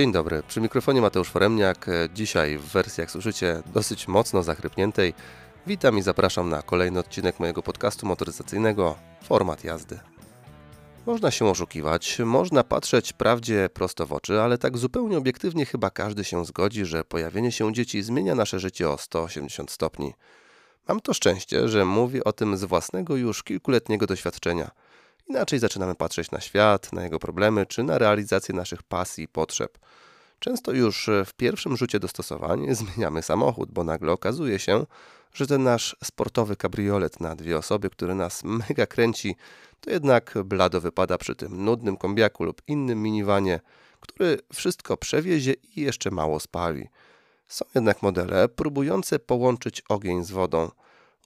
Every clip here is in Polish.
Dzień dobry, przy mikrofonie Mateusz Foremniak. Dzisiaj w wersji, jak słyszycie, dosyć mocno zachrypniętej. Witam i zapraszam na kolejny odcinek mojego podcastu motoryzacyjnego Format jazdy. Można się oszukiwać, można patrzeć prawdzie prosto w oczy, ale tak zupełnie obiektywnie chyba każdy się zgodzi, że pojawienie się dzieci zmienia nasze życie o 180 stopni. Mam to szczęście, że mówię o tym z własnego już kilkuletniego doświadczenia – Inaczej zaczynamy patrzeć na świat, na jego problemy czy na realizację naszych pasji i potrzeb. Często już w pierwszym rzucie dostosowań zmieniamy samochód, bo nagle okazuje się, że ten nasz sportowy kabriolet na dwie osoby, który nas mega kręci, to jednak blado wypada przy tym nudnym kombiaku lub innym miniwanie, który wszystko przewiezie i jeszcze mało spali. Są jednak modele próbujące połączyć ogień z wodą –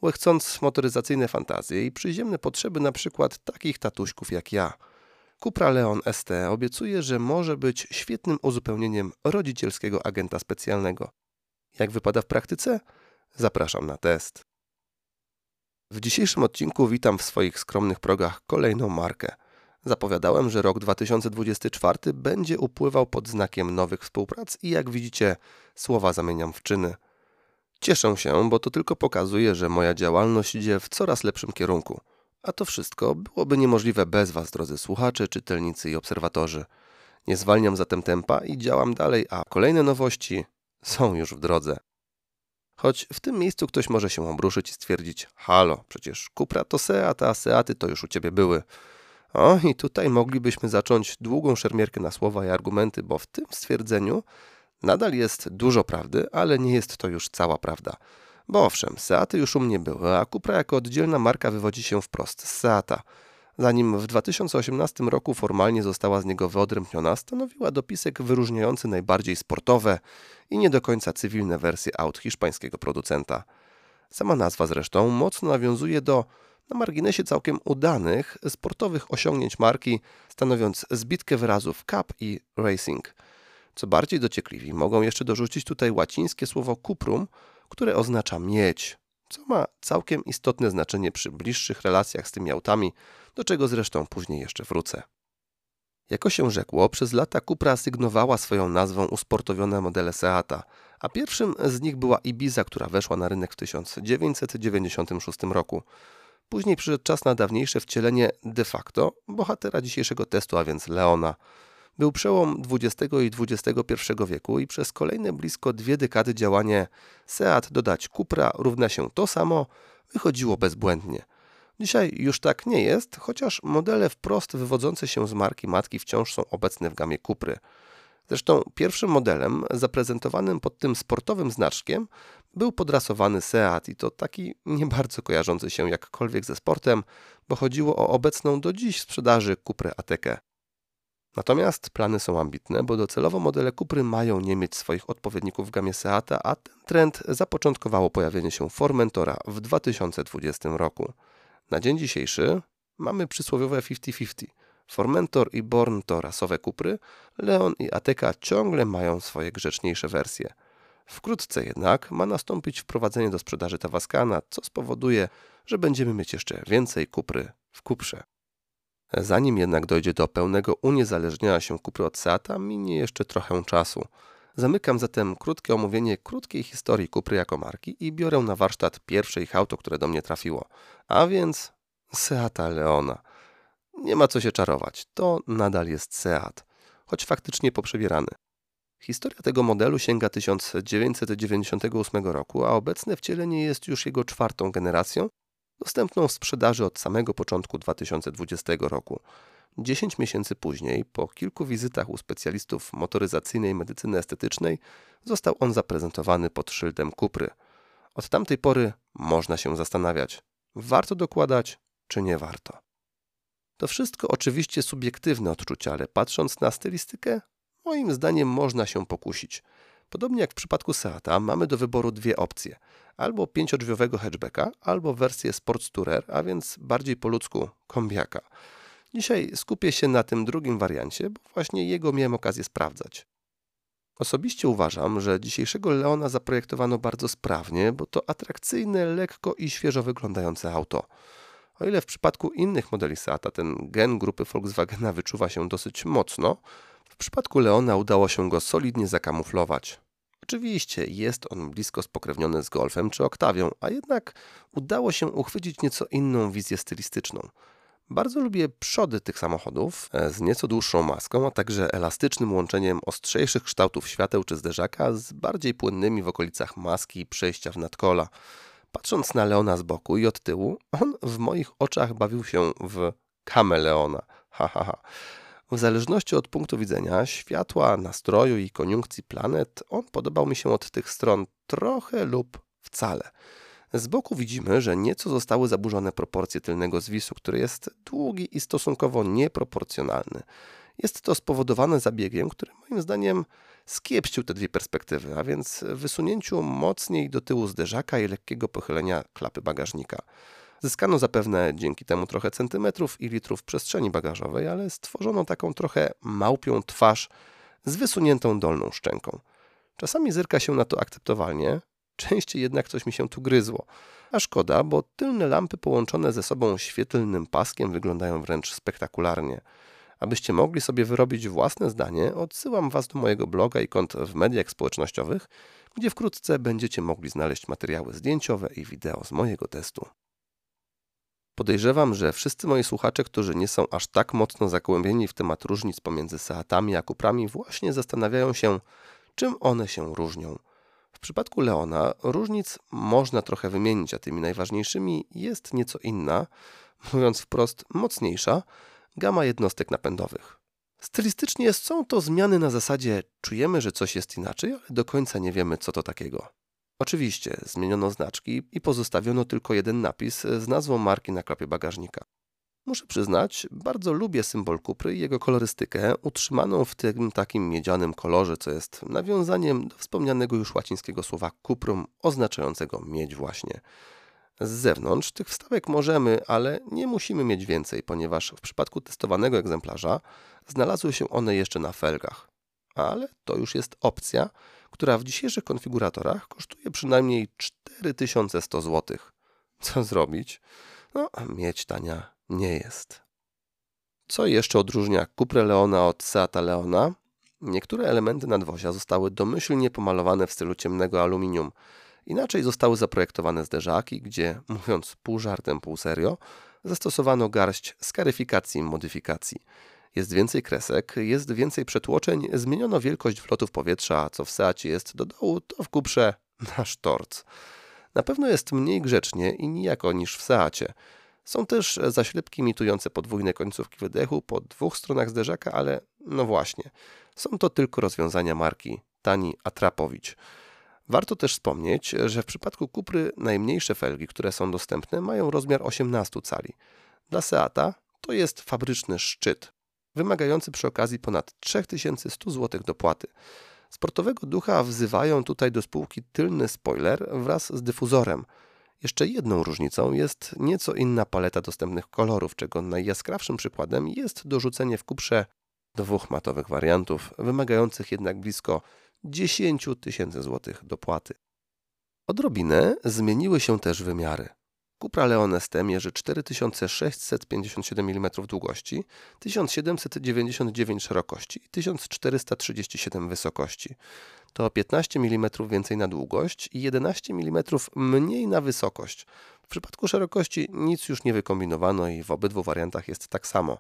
łechcąc motoryzacyjne fantazje i przyziemne potrzeby na przykład takich tatuśków jak ja. Cupra Leon ST obiecuje, że może być świetnym uzupełnieniem rodzicielskiego agenta specjalnego. Jak wypada w praktyce? Zapraszam na test. W dzisiejszym odcinku witam w swoich skromnych progach kolejną markę. Zapowiadałem, że rok 2024 będzie upływał pod znakiem nowych współprac i jak widzicie, słowa zamieniam w czyny – Cieszę się, bo to tylko pokazuje, że moja działalność idzie w coraz lepszym kierunku. A to wszystko byłoby niemożliwe bez Was, drodzy słuchacze, czytelnicy i obserwatorzy. Nie zwalniam zatem tempa i działam dalej, a kolejne nowości są już w drodze. Choć w tym miejscu ktoś może się obruszyć i stwierdzić: Halo, przecież Cupra to Seat, a Seaty to już u ciebie były. O, i tutaj moglibyśmy zacząć długą szermierkę na słowa i argumenty, bo w tym stwierdzeniu Nadal jest dużo prawdy, ale nie jest to już cała prawda. Bo owszem, Seaty już u mnie były, a Cupra jako oddzielna marka wywodzi się wprost z Seata. Zanim w 2018 roku formalnie została z niego wyodrębniona, stanowiła dopisek wyróżniający najbardziej sportowe i nie do końca cywilne wersje aut hiszpańskiego producenta. Sama nazwa zresztą mocno nawiązuje do na marginesie całkiem udanych sportowych osiągnięć marki, stanowiąc zbitkę wyrazów cup i racing – co bardziej dociekliwi, mogą jeszcze dorzucić tutaj łacińskie słowo cuprum, które oznacza miedź, co ma całkiem istotne znaczenie przy bliższych relacjach z tymi autami, do czego zresztą później jeszcze wrócę. Jako się rzekło, przez lata Cupra sygnowała swoją nazwą usportowione modele Seata, a pierwszym z nich była Ibiza, która weszła na rynek w 1996 roku. Później przyszedł czas na dawniejsze wcielenie de facto bohatera dzisiejszego testu, a więc Leona – był przełom XX i XXI wieku i przez kolejne blisko dwie dekady działanie Seat dodać Cupra równa się to samo wychodziło bezbłędnie. Dzisiaj już tak nie jest, chociaż modele wprost wywodzące się z marki matki wciąż są obecne w gamie Cupry. Zresztą pierwszym modelem zaprezentowanym pod tym sportowym znaczkiem był podrasowany Seat i to taki nie bardzo kojarzący się jakkolwiek ze sportem, bo chodziło o obecną do dziś sprzedaży Cuprę Atekę. Natomiast plany są ambitne, bo docelowo modele Cupry mają nie mieć swoich odpowiedników w gamie Seata, a ten trend zapoczątkowało pojawienie się Formentora w 2020 roku. Na dzień dzisiejszy mamy przysłowiowe 50-50. Formentor i Born to rasowe Cupry, Leon i Ateka ciągle mają swoje grzeczniejsze wersje. Wkrótce jednak ma nastąpić wprowadzenie do sprzedaży Tavaskana, co spowoduje, że będziemy mieć jeszcze więcej Kupry w Kuprze. Zanim jednak dojdzie do pełnego uniezależnienia się Cupry od Seata, minie jeszcze trochę czasu. Zamykam zatem krótkie omówienie krótkiej historii Cupry jako marki i biorę na warsztat pierwsze ich auto, które do mnie trafiło, a więc Seata Leona. Nie ma co się czarować, to nadal jest Seat, choć faktycznie poprzebierany. Historia tego modelu sięga 1998 roku, a obecne wcielenie jest już jego czwartą generacją dostępną w sprzedaży od samego początku 2020 roku. 10 miesięcy później, po kilku wizytach u specjalistów motoryzacyjnej medycyny estetycznej, został on zaprezentowany pod szyldem Kupry. Od tamtej pory można się zastanawiać, warto dokładać, czy nie warto. To wszystko oczywiście subiektywne odczucia, ale patrząc na stylistykę, moim zdaniem można się pokusić – Podobnie jak w przypadku Seata, mamy do wyboru dwie opcje. Albo pięciodrzwiowego hatchbacka, albo wersję Sports Tourer, a więc bardziej po ludzku kombiaka. Dzisiaj skupię się na tym drugim wariancie, bo właśnie jego miałem okazję sprawdzać. Osobiście uważam, że dzisiejszego Leona zaprojektowano bardzo sprawnie, bo to atrakcyjne, lekko i świeżo wyglądające auto. O ile w przypadku innych modeli Seata ten gen grupy Volkswagena wyczuwa się dosyć mocno, W przypadku Leona udało się go solidnie zakamuflować. Oczywiście jest on blisko spokrewniony z Golfem czy Oktawią, a jednak udało się uchwycić nieco inną wizję stylistyczną. Bardzo lubię przody tych samochodów e, z nieco dłuższą maską, a także elastycznym łączeniem ostrzejszych kształtów świateł czy zderzaka z bardziej płynnymi w okolicach maski i przejścia w nadkola. Patrząc na Leona z boku i od tyłu, on w moich oczach bawił się w kameleona. Ha, ha, ha. W zależności od punktu widzenia, światła, nastroju i koniunkcji planet, on podobał mi się od tych stron trochę lub wcale. Z boku widzimy, że nieco zostały zaburzone proporcje tylnego zwisu, który jest długi i stosunkowo nieproporcjonalny. Jest to spowodowane zabiegiem, który moim zdaniem skiepścił te dwie perspektywy, a więc wysunięciu mocniej do tyłu zderzaka i lekkiego pochylenia klapy bagażnika. Zyskano zapewne dzięki temu trochę centymetrów i litrów przestrzeni bagażowej, ale stworzono taką trochę małpią twarz z wysuniętą dolną szczęką. Czasami zerka się na to akceptowalnie, częściej jednak coś mi się tu gryzło. A szkoda, bo tylne lampy połączone ze sobą świetlnym paskiem wyglądają wręcz spektakularnie. Abyście mogli sobie wyrobić własne zdanie, odsyłam Was do mojego bloga i kont w mediach społecznościowych, gdzie wkrótce będziecie mogli znaleźć materiały zdjęciowe i wideo z mojego testu. Podejrzewam, że wszyscy moi słuchacze, którzy nie są aż tak mocno zagłębieni w temat różnic pomiędzy Seatami a Kuprami, właśnie zastanawiają się, czym one się różnią. W przypadku Leona różnic można trochę wymienić, a tymi najważniejszymi jest nieco inna, mówiąc wprost mocniejsza, gama jednostek napędowych. Stylistycznie są to zmiany na zasadzie czujemy, że coś jest inaczej, ale do końca nie wiemy, co to takiego. Oczywiście zmieniono znaczki i pozostawiono tylko jeden napis z nazwą marki na klapie bagażnika. Muszę przyznać, bardzo lubię symbol kupry i jego kolorystykę, utrzymaną w tym takim miedzianym kolorze, co jest nawiązaniem do wspomnianego już łacińskiego słowa cuprum, oznaczającego miedź właśnie. Z zewnątrz tych wstawek możemy, ale nie musimy mieć więcej, ponieważ w przypadku testowanego egzemplarza znalazły się one jeszcze na felgach. Ale to już jest opcja, która w dzisiejszych konfiguratorach kosztuje przynajmniej 4100 zł. Co zrobić? No, mieć tania nie jest. Co jeszcze odróżnia Cuprę Leona od Seata Leona? Niektóre elementy nadwozia zostały domyślnie pomalowane w stylu ciemnego aluminium. Inaczej zostały zaprojektowane zderzaki, gdzie, mówiąc pół żartem, pół serio, zastosowano garść skaryfikacji i modyfikacji. Jest więcej kresek, jest więcej przetłoczeń, zmieniono wielkość wlotów powietrza, co w Seacie jest do dołu, to w Kuprze nasz torc. Na pewno jest mniej grzecznie i nijako niż w Seacie. Są też zaślepki imitujące podwójne końcówki wydechu po dwóch stronach zderzaka, ale no właśnie, są to tylko rozwiązania marki Tani Atrapowicz. Warto też wspomnieć, że w przypadku Kupry najmniejsze felgi, które są dostępne, mają rozmiar 18 cali. Dla Seata to jest fabryczny szczyt, wymagający przy okazji ponad 3100 zł dopłaty. Sportowego ducha wzywają tutaj do spółki tylny spoiler wraz z dyfuzorem. Jeszcze jedną różnicą jest nieco inna paleta dostępnych kolorów, czego najjaskrawszym przykładem jest dorzucenie w kuprze dwóch matowych wariantów, wymagających jednak blisko 10 tysięcy złotych dopłaty. Odrobinę zmieniły się też wymiary. Cupra Leon ST mierzy 4657 mm długości, 1799 szerokości i 1437 wysokości. To 15 mm więcej na długość i 11 mm mniej na wysokość. W przypadku szerokości nic już nie wykombinowano i w obydwu wariantach jest tak samo.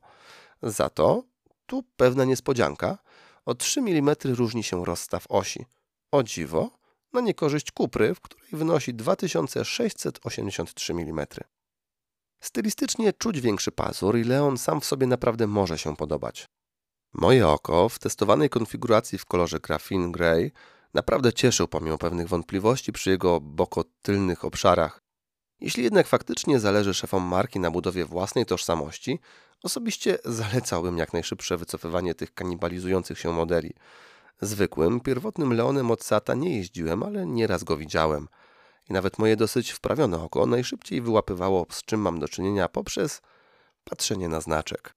Za to tu pewna niespodzianka. O 3 mm różni się rozstaw osi. O dziwo, na niekorzyść kupry, w której wynosi 2683 mm. Stylistycznie czuć większy pazur i Leon sam w sobie naprawdę może się podobać. Moje oko w testowanej konfiguracji w kolorze Graphene Grey naprawdę cieszył pomimo pewnych wątpliwości przy jego bokotylnych obszarach. Jeśli jednak faktycznie zależy szefom marki na budowie własnej tożsamości, osobiście zalecałbym jak najszybsze wycofywanie tych kanibalizujących się modeli. Zwykłym, pierwotnym Leonem od Sata nie jeździłem, ale nieraz go widziałem. I nawet moje dosyć wprawione oko najszybciej wyłapywało, z czym mam do czynienia poprzez patrzenie na znaczek.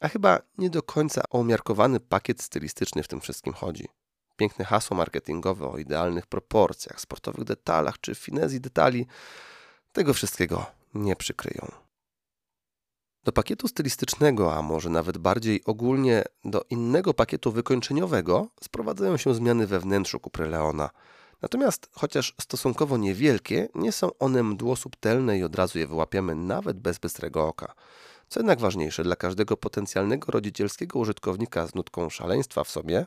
A chyba nie do końca o umiarkowany pakiet stylistyczny w tym wszystkim chodzi. Piękne hasło marketingowe o idealnych proporcjach, sportowych detalach czy finezji detali tego wszystkiego nie przykryją. Do pakietu stylistycznego, a może nawet bardziej ogólnie do innego pakietu wykończeniowego, sprowadzają się zmiany we wnętrzu kupry Leona. Natomiast, chociaż stosunkowo niewielkie, nie są one mdło subtelne i od razu je wyłapiemy nawet bez bystrego oka. Co jednak ważniejsze, dla każdego potencjalnego rodzicielskiego użytkownika z nutką szaleństwa w sobie,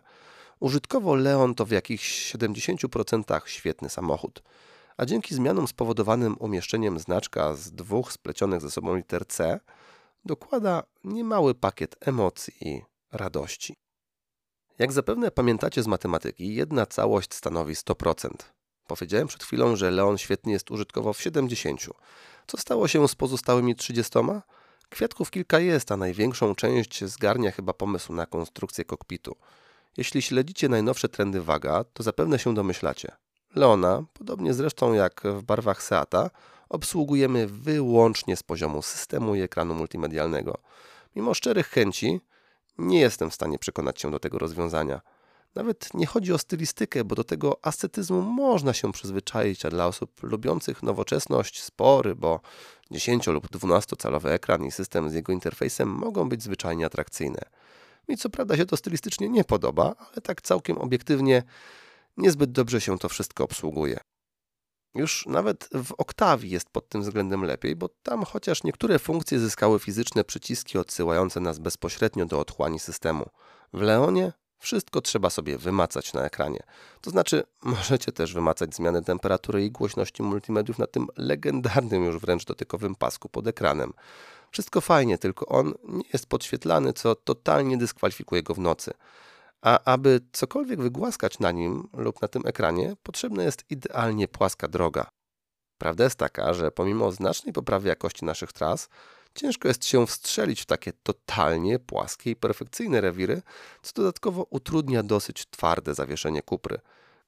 użytkowo Leon to w jakichś 70% świetny samochód. A dzięki zmianom spowodowanym umieszczeniem znaczka z dwóch splecionych ze sobą liter C, dokłada niemały pakiet emocji i radości. Jak zapewne pamiętacie z matematyki, jedna całość stanowi 100%. Powiedziałem przed chwilą, że Leon świetnie jest użytkowo w 70. Co stało się z pozostałymi 30? Kwiatków kilka jest, a największą część zgarnia chyba pomysł na konstrukcję kokpitu. Jeśli śledzicie najnowsze trendy waga, to zapewne się domyślacie. Leona, podobnie zresztą jak w barwach Seata, obsługujemy wyłącznie z poziomu systemu i ekranu multimedialnego. Mimo szczerych chęci, nie jestem w stanie przekonać się do tego rozwiązania. Nawet nie chodzi o stylistykę, bo do tego ascetyzmu można się przyzwyczaić, a dla osób lubiących nowoczesność spory, bo 10 lub 12-calowy ekran i system z jego interfejsem mogą być zwyczajnie atrakcyjne. Mi co prawda się to stylistycznie nie podoba, ale tak całkiem obiektywnie niezbyt dobrze się to wszystko obsługuje. Już nawet w Octavii jest pod tym względem lepiej, bo tam chociaż niektóre funkcje zyskały fizyczne przyciski odsyłające nas bezpośrednio do otchłani systemu. W Leonie wszystko trzeba sobie wymacać na ekranie. To znaczy, możecie też wymacać zmianę temperatury i głośności multimediów na tym legendarnym już wręcz dotykowym pasku pod ekranem. Wszystko fajnie, tylko on nie jest podświetlany, co totalnie dyskwalifikuje go w nocy. A aby cokolwiek wygłaskać na nim lub na tym ekranie, potrzebna jest idealnie płaska droga. Prawda jest taka, że pomimo znacznej poprawy jakości naszych tras, ciężko jest się wstrzelić w takie totalnie płaskie i perfekcyjne rewiry, co dodatkowo utrudnia dosyć twarde zawieszenie kupry.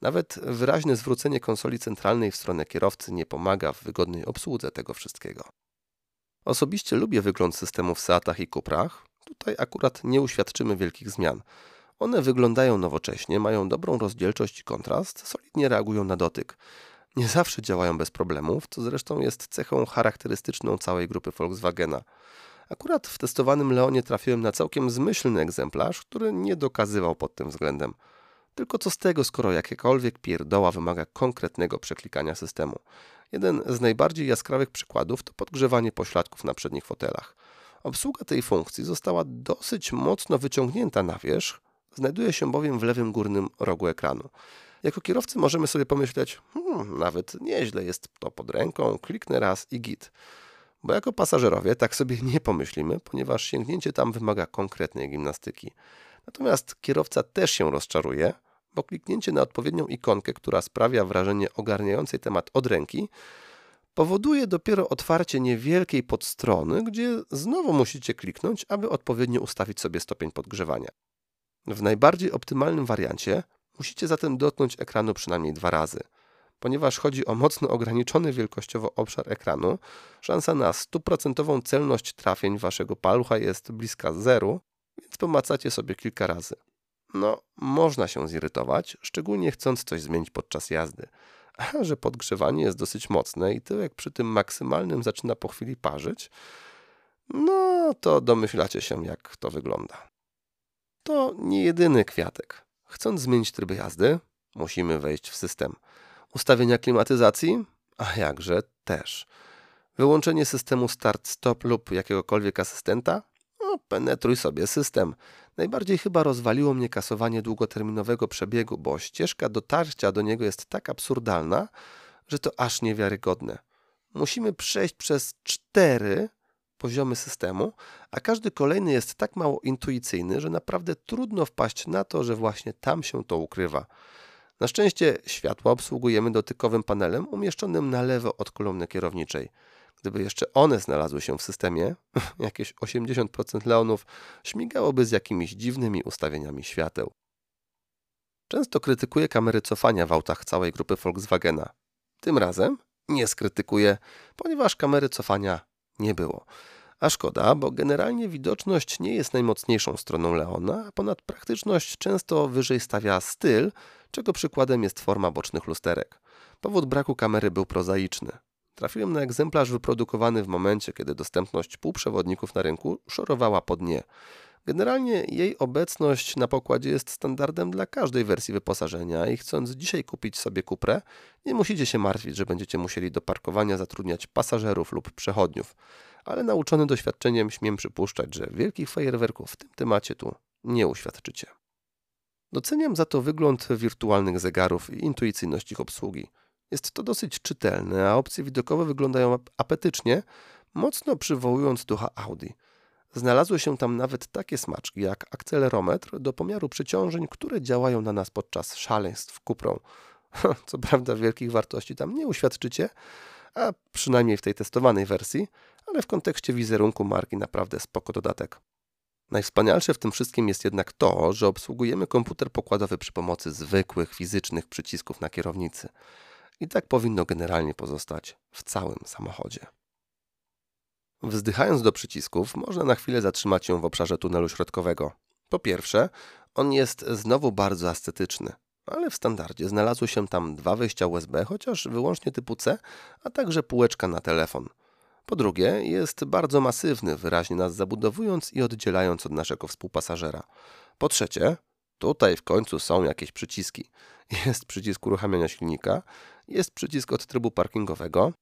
Nawet wyraźne zwrócenie konsoli centralnej w stronę kierowcy nie pomaga w wygodnej obsłudze tego wszystkiego. Osobiście lubię wygląd systemu w Seatach i Kuprach. Tutaj akurat nie uświadczymy wielkich zmian. One wyglądają nowocześnie, mają dobrą rozdzielczość i kontrast, solidnie reagują na dotyk. Nie zawsze działają bez problemów, co zresztą jest cechą charakterystyczną całej grupy Volkswagena. Akurat w testowanym Leonie trafiłem na całkiem zmyślny egzemplarz, który nie dokazywał pod tym względem. Tylko co z tego, skoro jakiekolwiek pierdoła wymaga konkretnego przeklikania systemu. Jeden z najbardziej jaskrawych przykładów to podgrzewanie pośladków na przednich fotelach. Obsługa tej funkcji została dosyć mocno wyciągnięta na wierzch, znajduje się bowiem w lewym górnym rogu ekranu. Jako kierowcy możemy sobie pomyśleć, hmm, nawet nieźle jest to pod ręką, kliknę raz i git. Bo jako pasażerowie tak sobie nie pomyślimy, ponieważ sięgnięcie tam wymaga konkretnej gimnastyki. Natomiast kierowca też się rozczaruje, bo kliknięcie na odpowiednią ikonkę, która sprawia wrażenie ogarniającej temat od ręki, powoduje dopiero otwarcie niewielkiej podstrony, gdzie znowu musicie kliknąć, aby odpowiednio ustawić sobie stopień podgrzewania. W najbardziej optymalnym wariancie musicie zatem dotknąć ekranu przynajmniej dwa razy. Ponieważ chodzi o mocno ograniczony wielkościowo obszar ekranu, szansa na stuprocentową celność trafień waszego palucha jest bliska zeru, więc pomacacie sobie kilka razy. No, można się zirytować, szczególnie chcąc coś zmienić podczas jazdy. A że podgrzewanie jest dosyć mocne i tyłek przy tym maksymalnym zaczyna po chwili parzyć, no to domyślacie się, jak to wygląda. To nie jedyny kwiatek. Chcąc zmienić tryb jazdy, musimy wejść w system. Ustawienia klimatyzacji? A jakże też. Wyłączenie systemu start-stop lub jakiegokolwiek asystenta? No, penetruj sobie system. Najbardziej chyba rozwaliło mnie kasowanie długoterminowego przebiegu, bo ścieżka dotarcia do niego jest tak absurdalna, że to aż niewiarygodne. Musimy przejść przez cztery poziomy systemu, a każdy kolejny jest tak mało intuicyjny, że naprawdę trudno wpaść na to, że właśnie tam się to ukrywa. Na szczęście światła obsługujemy dotykowym panelem umieszczonym na lewo od kolumny kierowniczej. Gdyby jeszcze one znalazły się w systemie, jakieś 80% leonów śmigałoby z jakimiś dziwnymi ustawieniami świateł. Często krytykuję kamery cofania w autach całej grupy Volkswagena. Tym razem nie skrytykuję, ponieważ kamery cofania nie było. A szkoda, bo generalnie widoczność nie jest najmocniejszą stroną Leona, a ponad praktyczność często wyżej stawia styl, czego przykładem jest forma bocznych lusterek. Powód braku kamery był prozaiczny. Trafiłem na egzemplarz wyprodukowany w momencie, kiedy dostępność półprzewodników na rynku szorowała po dnie. Generalnie jej obecność na pokładzie jest standardem dla każdej wersji wyposażenia i chcąc dzisiaj kupić sobie Cuprę, nie musicie się martwić, że będziecie musieli do parkowania zatrudniać pasażerów lub przechodniów. Ale nauczony doświadczeniem śmiem przypuszczać, że wielkich fajerwerków w tym temacie tu nie uświadczycie. Doceniam za to wygląd wirtualnych zegarów i intuicyjność ich obsługi. Jest to dosyć czytelne, a opcje widokowe wyglądają apetycznie, mocno przywołując ducha Audi. Znalazły się tam nawet takie smaczki jak akcelerometr do pomiaru przeciążeń, które działają na nas podczas szaleństw kuprą. Co prawda wielkich wartości tam nie uświadczycie, a przynajmniej w tej testowanej wersji, ale w kontekście wizerunku marki naprawdę spoko dodatek. Najwspanialsze w tym wszystkim jest jednak to, że obsługujemy komputer pokładowy przy pomocy zwykłych fizycznych przycisków na kierownicy. I tak powinno generalnie pozostać w całym samochodzie. Wzdychając do przycisków, można na chwilę zatrzymać się w obszarze tunelu środkowego. Po pierwsze, on jest znowu bardzo estetyczny, ale w standardzie znalazły się tam dwa wejścia USB, chociaż wyłącznie typu C, a także półeczka na telefon. Po drugie, jest bardzo masywny, wyraźnie nas zabudowując i oddzielając od naszego współpasażera. Po trzecie, tutaj w końcu są jakieś przyciski. Jest przycisk uruchamiania silnika, jest przycisk od trybu parkingowego,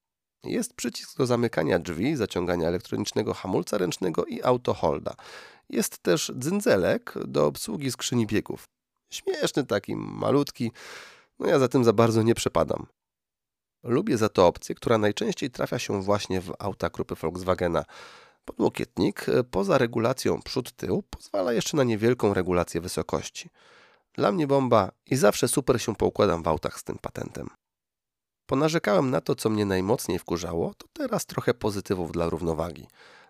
jest przycisk do zamykania drzwi, zaciągania elektronicznego hamulca ręcznego i autoholda. Jest też dzynzelek do obsługi skrzyni biegów. Śmieszny taki, malutki. No ja za tym za bardzo nie przepadam. Lubię za to opcję, która najczęściej trafia się właśnie w auta grupy Volkswagena. Podłokietnik poza regulacją przód-tył pozwala jeszcze na niewielką regulację wysokości. Dla mnie bomba i zawsze super się poukładam w autach z tym patentem. Ponarzekałem na to, co mnie najmocniej wkurzało, to teraz trochę pozytywów dla równowagi.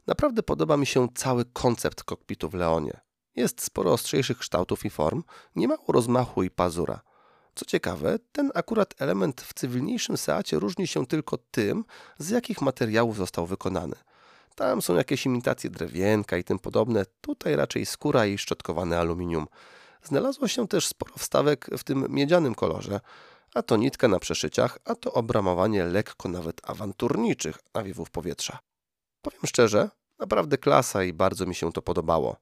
Naprawdę podoba mi się cały koncept kokpitu w Leonie. Jest sporo ostrzejszych kształtów i form, nie mało rozmachu i pazura. Co ciekawe, ten akurat element w cywilniejszym Seacie różni się tylko tym, z jakich materiałów został wykonany. Tam są jakieś imitacje drewienka i tym podobne, tutaj raczej skóra i szczotkowane aluminium. Znalazło się też sporo wstawek w tym miedzianym kolorze, a to nitka na przeszyciach, a to obramowanie lekko nawet awanturniczych nawiewów powietrza. Powiem szczerze, naprawdę klasa i bardzo mi się to podobało.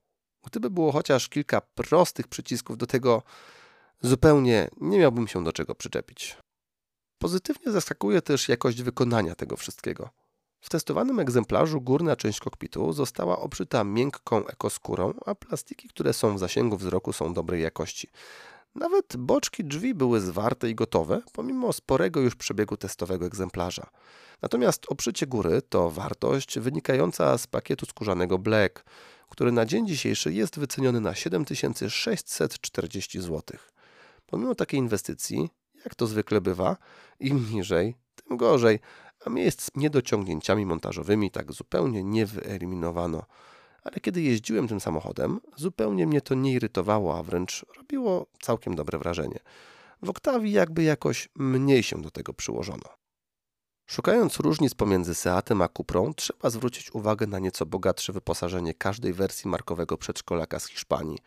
Gdyby było chociaż kilka prostych przycisków do tego, zupełnie nie miałbym się do czego przyczepić. Pozytywnie zaskakuje też jakość wykonania tego wszystkiego. W testowanym egzemplarzu górna część kokpitu została obszyta miękką ekoskórą, a plastiki, które są w zasięgu wzroku są dobrej jakości. Nawet boczki drzwi były zwarte i gotowe, pomimo sporego już przebiegu testowego egzemplarza. Natomiast oprzycie góry to wartość wynikająca z pakietu skórzanego Black, który na dzień dzisiejszy jest wyceniony na 7640 zł. Pomimo takiej inwestycji, jak to zwykle bywa, im niżej, tym gorzej, a miejsc z niedociągnięciami montażowymi tak zupełnie nie wyeliminowano ale kiedy jeździłem tym samochodem, zupełnie mnie to nie irytowało, a wręcz robiło całkiem dobre wrażenie. W Oktawii jakby jakoś mniej się do tego przyłożono. Szukając różnic pomiędzy Seatem a Cuprą, trzeba zwrócić uwagę na nieco bogatsze wyposażenie każdej wersji markowego przedszkolaka z Hiszpanii.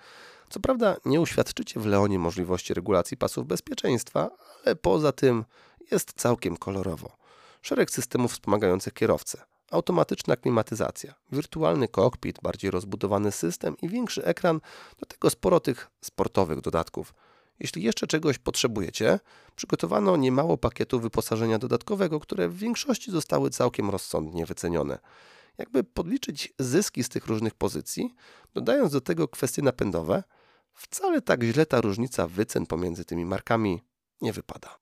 Co prawda nie uświadczycie w Leonie możliwości regulacji pasów bezpieczeństwa, ale poza tym jest całkiem kolorowo. Szereg systemów wspomagających kierowcę, automatyczna klimatyzacja, wirtualny kokpit, bardziej rozbudowany system i większy ekran, do tego sporo tych sportowych dodatków. Jeśli jeszcze czegoś potrzebujecie, przygotowano niemało pakietów wyposażenia dodatkowego, które w większości zostały całkiem rozsądnie wycenione. Jakby podliczyć zyski z tych różnych pozycji, dodając do tego kwestie napędowe, wcale tak źle ta różnica wycen pomiędzy tymi markami nie wypada.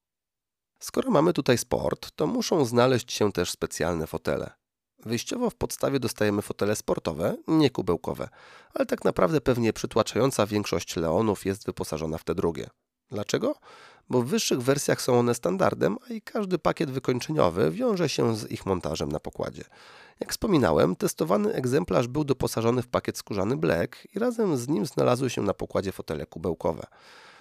Skoro mamy tutaj sport, to muszą znaleźć się też specjalne fotele. Wyjściowo w podstawie dostajemy fotele sportowe, nie kubełkowe, ale tak naprawdę pewnie przytłaczająca większość Leonów jest wyposażona w te drugie. Dlaczego? Bo w wyższych wersjach są one standardem, a i każdy pakiet wykończeniowy wiąże się z ich montażem na pokładzie. Jak wspominałem, testowany egzemplarz był doposażony w pakiet skórzany Black i razem z nim znalazły się na pokładzie fotele kubełkowe.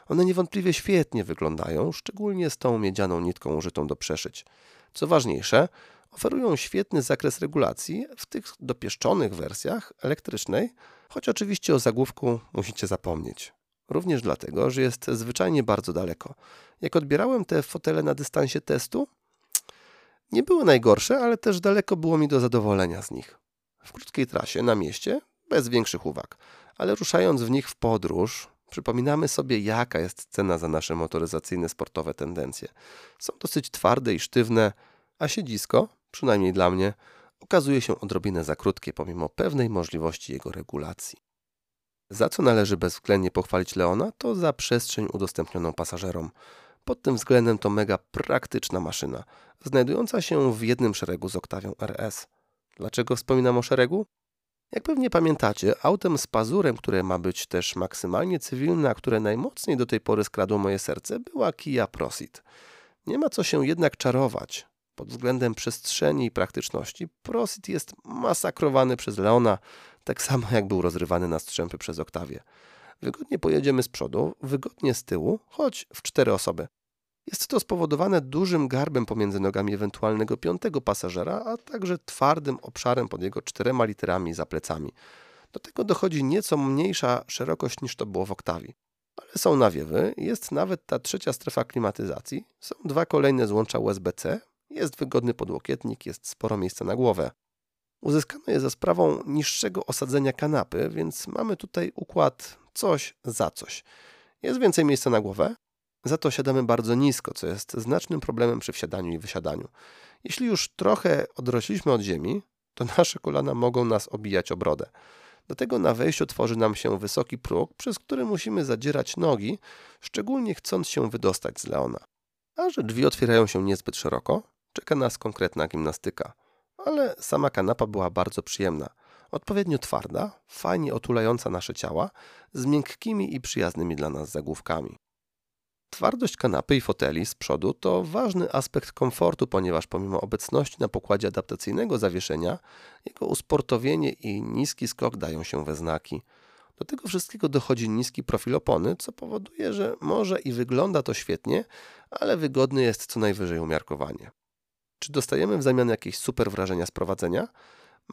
One niewątpliwie świetnie wyglądają, szczególnie z tą miedzianą nitką użytą do przeszyć. Co ważniejsze, oferują świetny zakres regulacji w tych dopieszczonych wersjach elektrycznej, choć oczywiście o zagłówku musicie zapomnieć. Również dlatego, że jest zwyczajnie bardzo daleko. Jak odbierałem te fotele na dystansie testu, Nie były najgorsze, ale też daleko było mi do zadowolenia z nich. W krótkiej trasie, na mieście, bez większych uwag, ale ruszając w nich w podróż, przypominamy sobie, jaka jest cena za nasze motoryzacyjne sportowe tendencje. Są dosyć twarde i sztywne, a siedzisko, przynajmniej dla mnie, okazuje się odrobinę za krótkie pomimo pewnej możliwości jego regulacji. Za co należy bezwzględnie pochwalić Leona, to za przestrzeń udostępnioną pasażerom. Pod tym względem to mega praktyczna maszyna, znajdująca się w jednym szeregu z Octavią RS. Dlaczego wspominam o szeregu? Jak pewnie pamiętacie, autem z pazurem, które ma być też maksymalnie cywilne, a które najmocniej do tej pory skradło moje serce, była Kia Prosit. Nie ma co się jednak czarować. Pod względem przestrzeni i praktyczności Prosit jest masakrowany przez Leona, tak samo jak był rozrywany na strzępy przez Oktawię. Wygodnie pojedziemy z przodu, wygodnie z tyłu, choć w cztery osoby. Jest to spowodowane dużym garbem pomiędzy nogami ewentualnego piątego pasażera, a także twardym obszarem pod jego czterema literami za plecami. Do tego dochodzi nieco mniejsza szerokość niż to było w Oktawi. Ale są nawiewy, jest nawet ta trzecia strefa klimatyzacji, są dwa kolejne złącza USB-C, jest wygodny podłokietnik, jest sporo miejsca na głowę. Uzyskano je za sprawą niższego osadzenia kanapy, więc mamy tutaj układ coś za coś. Jest więcej miejsca na głowę, za to siadamy bardzo nisko, co jest znacznym problemem przy wsiadaniu i wysiadaniu. Jeśli już trochę odrośliśmy od ziemi, to nasze kolana mogą nas obijać o brodę. Do tego na wejściu tworzy nam się wysoki próg, przez który musimy zadzierać nogi, szczególnie chcąc się wydostać z Leona. A że drzwi otwierają się niezbyt szeroko, czeka nas konkretna gimnastyka. Ale sama kanapa była bardzo przyjemna. Odpowiednio twarda, fajnie otulająca nasze ciała, z miękkimi i przyjaznymi dla nas zagłówkami. Twardość kanapy i foteli z przodu to ważny aspekt komfortu, ponieważ pomimo obecności na pokładzie adaptacyjnego zawieszenia, jego usportowienie i niski skok dają się we znaki. Do tego wszystkiego dochodzi niski profil opony, co powoduje, że może i wygląda to świetnie, ale wygodny jest co najwyżej umiarkowanie. Czy dostajemy w zamian jakieś super wrażenia z prowadzenia?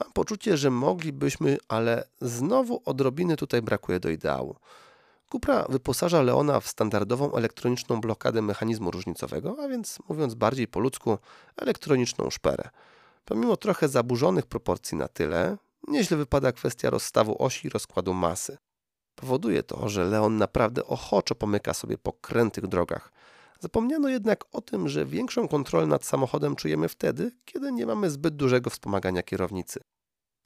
Mam poczucie, że moglibyśmy, ale znowu odrobiny tutaj brakuje do ideału. Cupra wyposaża Leona w standardową elektroniczną blokadę mechanizmu różnicowego, a więc mówiąc bardziej po ludzku, elektroniczną szperę. Pomimo trochę zaburzonych proporcji na tyle, nieźle wypada kwestia rozstawu osi i rozkładu masy. Powoduje to, że Leon naprawdę ochoczo pomyka sobie po krętych drogach. Zapomniano jednak o tym, że większą kontrolę nad samochodem czujemy wtedy, kiedy nie mamy zbyt dużego wspomagania kierownicy.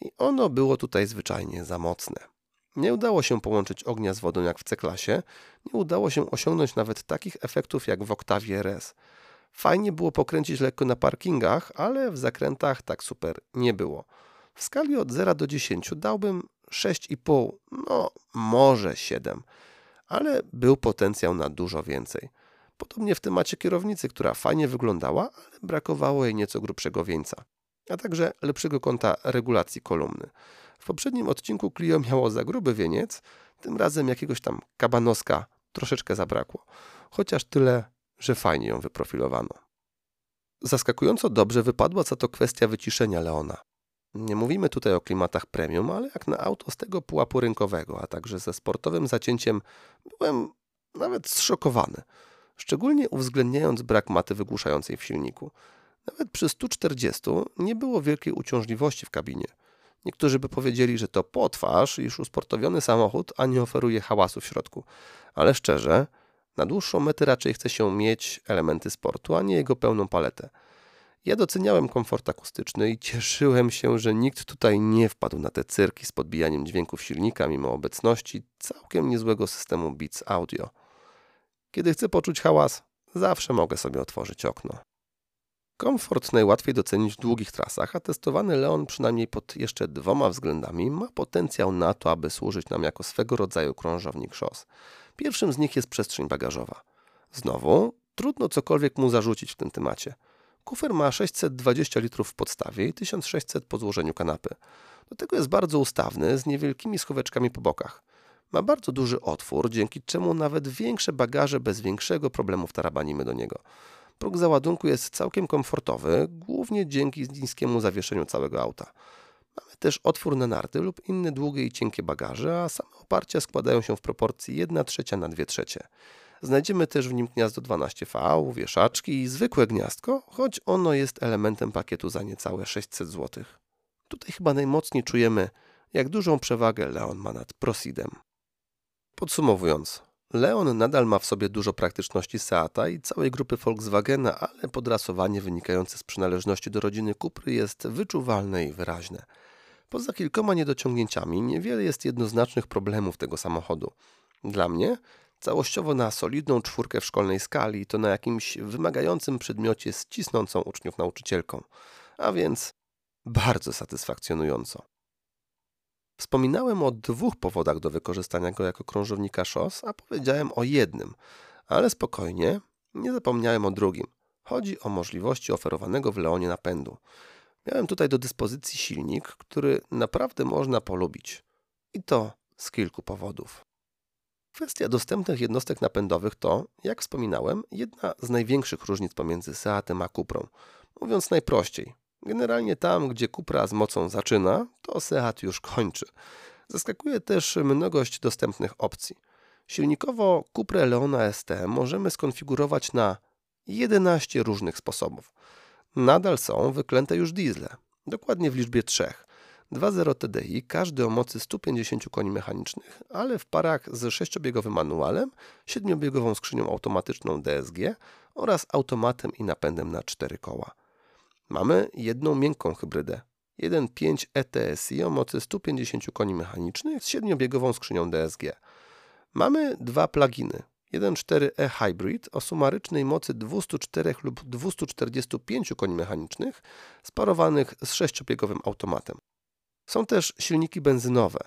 I ono było tutaj zwyczajnie za mocne. Nie udało się połączyć ognia z wodą jak w C-klasie, nie udało się osiągnąć nawet takich efektów jak w Octavie RS. Fajnie było pokręcić lekko na parkingach, ale w zakrętach tak super nie było. W skali od 0 do 10 dałbym 6,5, no może 7, ale był potencjał na dużo więcej. Podobnie w temacie kierownicy, która fajnie wyglądała, ale brakowało jej nieco grubszego wieńca, a także lepszego kąta regulacji kolumny. W poprzednim odcinku Clio miało za gruby wieniec, tym razem jakiegoś tam kabanoska troszeczkę zabrakło, chociaż tyle, że fajnie ją wyprofilowano. Zaskakująco dobrze wypadła za to kwestia wyciszenia Leona. Nie mówimy tutaj o klimatach premium, ale jak na auto z tego pułapu rynkowego, a także ze sportowym zacięciem, byłem nawet zszokowany, szczególnie uwzględniając brak maty wygłuszającej w silniku. Nawet przy 140 nie było wielkiej uciążliwości w kabinie. Niektórzy by powiedzieli, że to potwarz, iż usportowiony samochód, a nie oferuje hałasu w środku. Ale szczerze, na dłuższą metę raczej chce się mieć elementy sportu, a nie jego pełną paletę. Ja doceniałem komfort akustyczny i cieszyłem się, że nikt tutaj nie wpadł na te cyrki z podbijaniem dźwięków silnika mimo obecności całkiem niezłego systemu Beats Audio. Kiedy chcę poczuć hałas, zawsze mogę sobie otworzyć okno. Komfort najłatwiej docenić w długich trasach, a testowany Leon przynajmniej pod jeszcze dwoma względami ma potencjał na to, aby służyć nam jako swego rodzaju krążownik szos. Pierwszym z nich jest przestrzeń bagażowa. Znowu, trudno cokolwiek mu zarzucić w tym temacie. Kufer ma 620 litrów w podstawie i 1600 po złożeniu kanapy. Do tego jest bardzo ustawny, z niewielkimi schoweczkami po bokach. Ma bardzo duży otwór, dzięki czemu nawet większe bagaże bez większego problemu wtarabanimy do niego. Próg załadunku jest całkiem komfortowy, głównie dzięki niskiemu zawieszeniu całego auta. Mamy też otwór na narty lub inne długie i cienkie bagaże, a same oparcia składają się w proporcji 1 trzecia na 2 trzecie. Znajdziemy też w nim gniazdo 12V, wieszaczki i zwykłe gniazdko, choć ono jest elementem pakietu za niecałe 600 zł. Tutaj chyba najmocniej czujemy, jak dużą przewagę Leon ma nad Prosidem. Podsumowując, Leon nadal ma w sobie dużo praktyczności Seata i całej grupy Volkswagena, ale podrasowanie wynikające z przynależności do rodziny Cupry jest wyczuwalne i wyraźne. Poza kilkoma niedociągnięciami niewiele jest jednoznacznych problemów tego samochodu. Dla mnie całościowo na solidną czwórkę w szkolnej skali to na jakimś wymagającym przedmiocie z cisnącą uczniów nauczycielką, a więc bardzo satysfakcjonująco. Wspominałem o dwóch powodach do wykorzystania go jako krążownika szos, a powiedziałem o jednym, ale spokojnie, nie zapomniałem o drugim. Chodzi o możliwości oferowanego w Leonie napędu. Miałem tutaj do dyspozycji silnik, który naprawdę można polubić. I to z kilku powodów. Kwestia dostępnych jednostek napędowych to, jak wspominałem, jedna z największych różnic pomiędzy Seatem a Cuprą. Mówiąc najprościej, generalnie tam, gdzie Cupra z mocą zaczyna, to Seat już kończy. Zaskakuje też mnogość dostępnych opcji. Silnikowo Cupra Leona ST możemy skonfigurować na 11 różnych sposobów. Nadal są wyklęte już diesle, dokładnie w liczbie trzech. 2.0 TDI, każdy o mocy 150 koni mechanicznych, ale w parach z sześciobiegowym manualem, siedmiobiegową skrzynią automatyczną DSG oraz automatem i napędem na cztery koła. Mamy jedną miękką hybrydę 1.5 ETSI o mocy 150 koni mechanicznych z siedmiobiegową skrzynią DSG. Mamy dwa pluginy 1.4 e-Hybrid o sumarycznej mocy 204 lub 245 koni mechanicznych sparowanych z sześciobiegowym automatem. Są też silniki benzynowe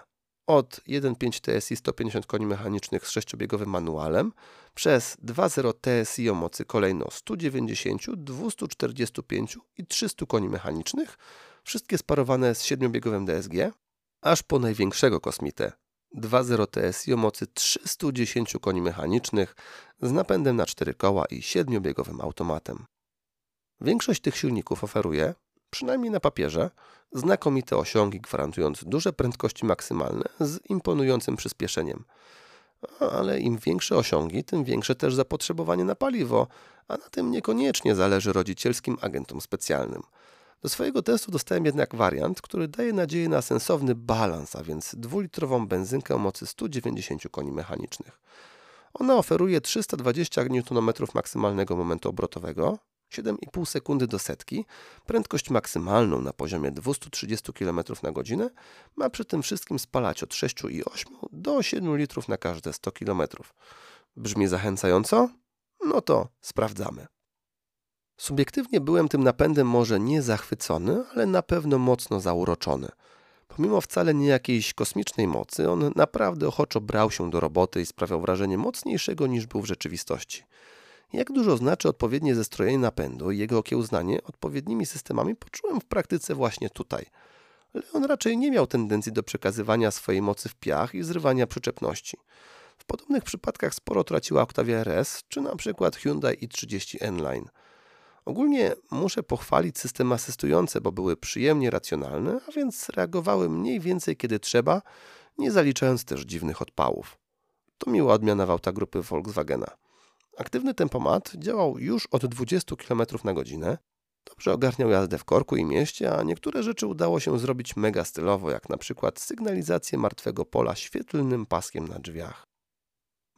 od 1.5 TSI 150 koni mechanicznych z sześciobiegowym manualem przez 2.0 TSI o mocy kolejno 190, 245 i 300 koni mechanicznych, wszystkie sparowane z siedmiobiegowym DSG, aż po największego kosmitę 2.0 TSI o mocy 310 koni mechanicznych z napędem na 4 koła i siedmiobiegowym automatem. Większość tych silników oferuje przynajmniej na papierze, znakomite osiągi gwarantując duże prędkości maksymalne z imponującym przyspieszeniem. Ale im większe osiągi, tym większe też zapotrzebowanie na paliwo, a na tym niekoniecznie zależy rodzicielskim agentom specjalnym. Do swojego testu dostałem jednak wariant, który daje nadzieję na sensowny balans, a więc dwulitrową benzynkę o mocy 190 koni mechanicznych. Ona oferuje 320 Nm maksymalnego momentu obrotowego, 7,5 sekundy do setki, prędkość maksymalną na poziomie 230 km na godzinę, ma przy tym wszystkim spalać od 6,8 do 7 litrów na każde 100 km. Brzmi zachęcająco? No to sprawdzamy. Subiektywnie byłem tym napędem może nie zachwycony, ale na pewno mocno zauroczony. Pomimo wcale nie jakiejś kosmicznej mocy, on naprawdę ochoczo brał się do roboty i sprawiał wrażenie mocniejszego niż był w rzeczywistości. Jak dużo znaczy odpowiednie zestrojenie napędu i jego okiełznanie odpowiednimi systemami poczułem w praktyce właśnie tutaj. Leon raczej nie miał tendencji do przekazywania swojej mocy w piach i zrywania przyczepności. W podobnych przypadkach sporo traciła Octavia RS, czy na przykład Hyundai i30 N-Line. Ogólnie muszę pochwalić systemy asystujące, bo były przyjemnie racjonalne, a więc reagowały mniej więcej kiedy trzeba, nie zaliczając też dziwnych odpałów. To miła odmiana w auta grupy Volkswagena. Aktywny tempomat działał już od 20 km na godzinę. Dobrze ogarniał jazdę w korku i mieście, a niektóre rzeczy udało się zrobić mega stylowo, jak na przykład sygnalizację martwego pola świetlnym paskiem na drzwiach.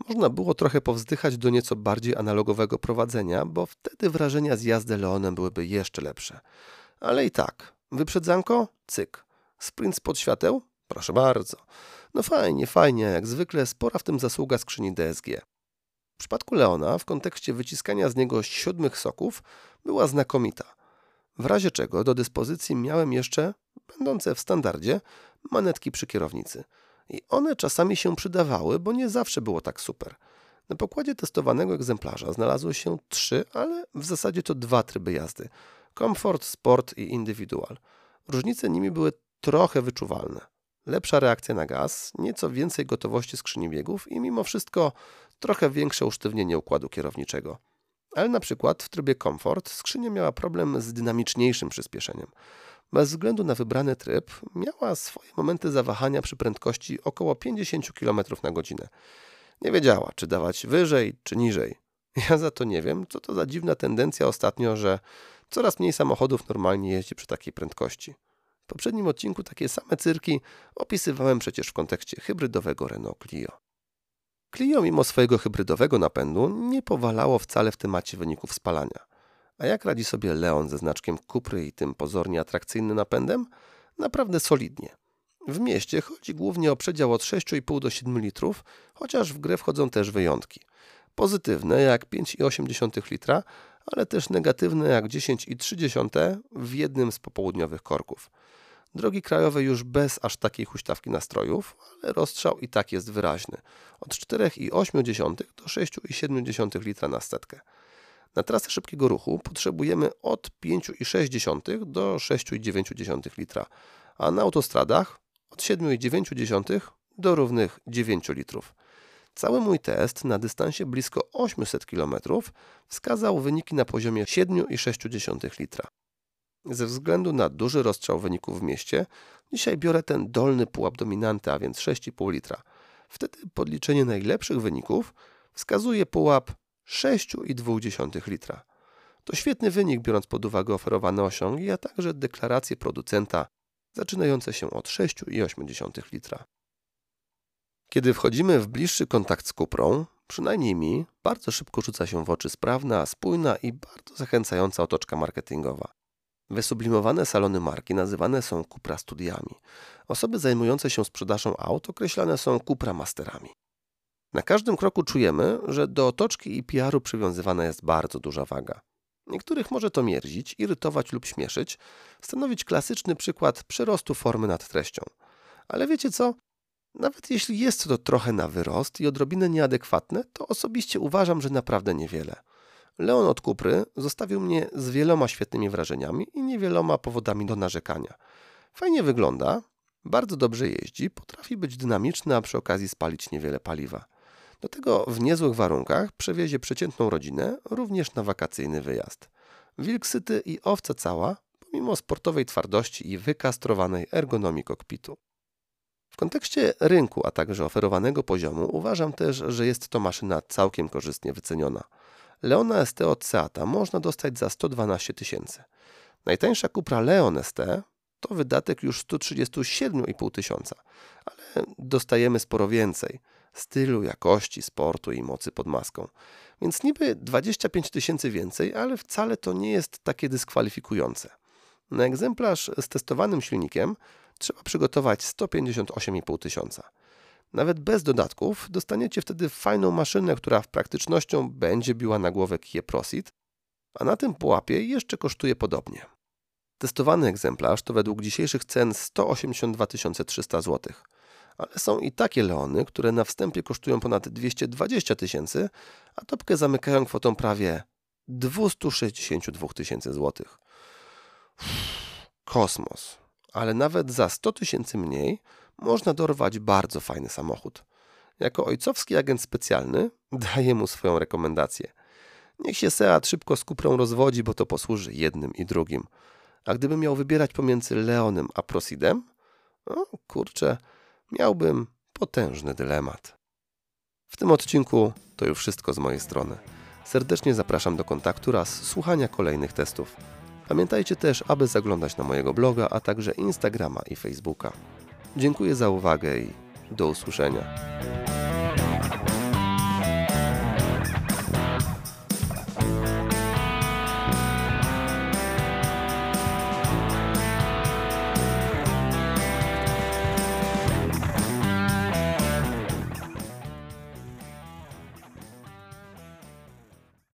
Można było trochę powzdychać do nieco bardziej analogowego prowadzenia, bo wtedy wrażenia z jazdy Leonem byłyby jeszcze lepsze. Ale i tak, wyprzedzanko? Cyk. Sprint spod świateł? Proszę bardzo. No fajnie, fajnie, jak zwykle spora w tym zasługa skrzyni DSG. W przypadku Leona w kontekście wyciskania z niego siódmych soków była znakomita. W razie czego do dyspozycji miałem jeszcze, będące w standardzie, manetki przy kierownicy. I one czasami się przydawały, bo nie zawsze było tak super. Na pokładzie testowanego egzemplarza znalazły się trzy, ale w zasadzie to dwa tryby jazdy: Comfort, Sport i Individual. Różnice nimi były trochę wyczuwalne. Lepsza reakcja na gaz, nieco więcej gotowości skrzyni biegów i mimo wszystko trochę większe usztywnienie układu kierowniczego. Ale na przykład w trybie Comfort skrzynia miała problem z dynamiczniejszym przyspieszeniem. Bez względu na wybrany tryb miała swoje momenty zawahania przy prędkości około 50 km na godzinę. Nie wiedziała, czy dawać wyżej, czy niżej. Ja za to nie wiem, co to za dziwna tendencja ostatnio, że coraz mniej samochodów normalnie jeździ przy takiej prędkości. W poprzednim odcinku takie same cyrki opisywałem przecież w kontekście hybrydowego Renault Clio. Clio mimo swojego hybrydowego napędu nie powalało wcale w temacie wyników spalania. A jak radzi sobie Leon ze znaczkiem Kupry i tym pozornie atrakcyjnym napędem? Naprawdę solidnie. W mieście chodzi głównie o przedział od 6,5 do 7 litrów, chociaż w grę wchodzą też wyjątki. Pozytywne jak 5,8 litra, ale też negatywne jak 10,3 w jednym z popołudniowych korków. Drogi krajowe już bez aż takiej huśtawki nastrojów, ale rozstrzał i tak jest wyraźny. Od 4,8 do 6,7 litra na setkę. Na trasę szybkiego ruchu potrzebujemy od 5,6 do 6,9 litra, a na autostradach od 7,9 do równych 9 litrów. Cały mój test na dystansie blisko 800 km wskazał wyniki na poziomie 7,6 litra. Ze względu na duży rozstrzał wyników w mieście, dzisiaj biorę ten dolny pułap dominanty, a więc 6,5 litra. Wtedy podliczenie najlepszych wyników wskazuje pułap 6,2 litra. To świetny wynik, biorąc pod uwagę oferowane osiągi, a także deklaracje producenta zaczynające się od 6,8 litra. Kiedy wchodzimy w bliższy kontakt z kuprą, przynajmniej mi, bardzo szybko rzuca się w oczy sprawna, spójna i bardzo zachęcająca otoczka marketingowa. Wysublimowane salony marki nazywane są Cupra studiami. Osoby zajmujące się sprzedażą aut określane są Cupra masterami. Na każdym kroku czujemy, że do otoczki i PR-u przywiązywana jest bardzo duża waga. Niektórych może to mierzić, irytować lub śmieszyć, stanowić klasyczny przykład przerostu formy nad treścią. Ale wiecie co? Nawet jeśli jest to trochę na wyrost i odrobinę nieadekwatne, to osobiście uważam, że naprawdę niewiele. Leon od Kupry zostawił mnie z wieloma świetnymi wrażeniami i niewieloma powodami do narzekania. Fajnie wygląda, bardzo dobrze jeździ, potrafi być dynamiczny, a przy okazji spalić niewiele paliwa. Do tego w niezłych warunkach przewiezie przeciętną rodzinę również na wakacyjny wyjazd. Wilk syty i owca cała, pomimo sportowej twardości i wykastrowanej ergonomii kokpitu. W kontekście rynku, a także oferowanego poziomu uważam też, że jest to maszyna całkiem korzystnie wyceniona. Leona ST od Seata można dostać za 112 tysięcy. Najtańsza Cupra Leon ST to wydatek już 137,5 tysiąca, ale dostajemy sporo więcej stylu, jakości, sportu i mocy pod maską. Więc niby 25 tysięcy więcej, ale wcale to nie jest takie dyskwalifikujące. Na egzemplarz z testowanym silnikiem trzeba przygotować 158,5 tysiąca. Nawet bez dodatków dostaniecie wtedy fajną maszynę, która w praktycznością będzie biła na głowę Kia Prosit, a na tym pułapie jeszcze kosztuje podobnie. Testowany egzemplarz to według dzisiejszych cen 182 300 zł. Ale są i takie Leony, które na wstępie kosztują ponad 220 tysięcy, a topkę zamykają kwotą prawie 262 tysięcy złotych. Kosmos. Ale nawet za 100 tysięcy mniej można dorwać bardzo fajny samochód. Jako ojcowski agent specjalny daję mu swoją rekomendację. Niech się Seat szybko z Kuprą rozwodzi, bo to posłuży jednym i drugim. A gdybym miał wybierać pomiędzy Leonem a Prosidem, no kurczę, miałbym potężny dylemat. W tym odcinku to już wszystko z mojej strony. Serdecznie zapraszam do kontaktu oraz słuchania kolejnych testów. Pamiętajcie też, aby zaglądać na mojego bloga, a także Instagrama i Facebooka. Dziękuję za uwagę i do usłyszenia.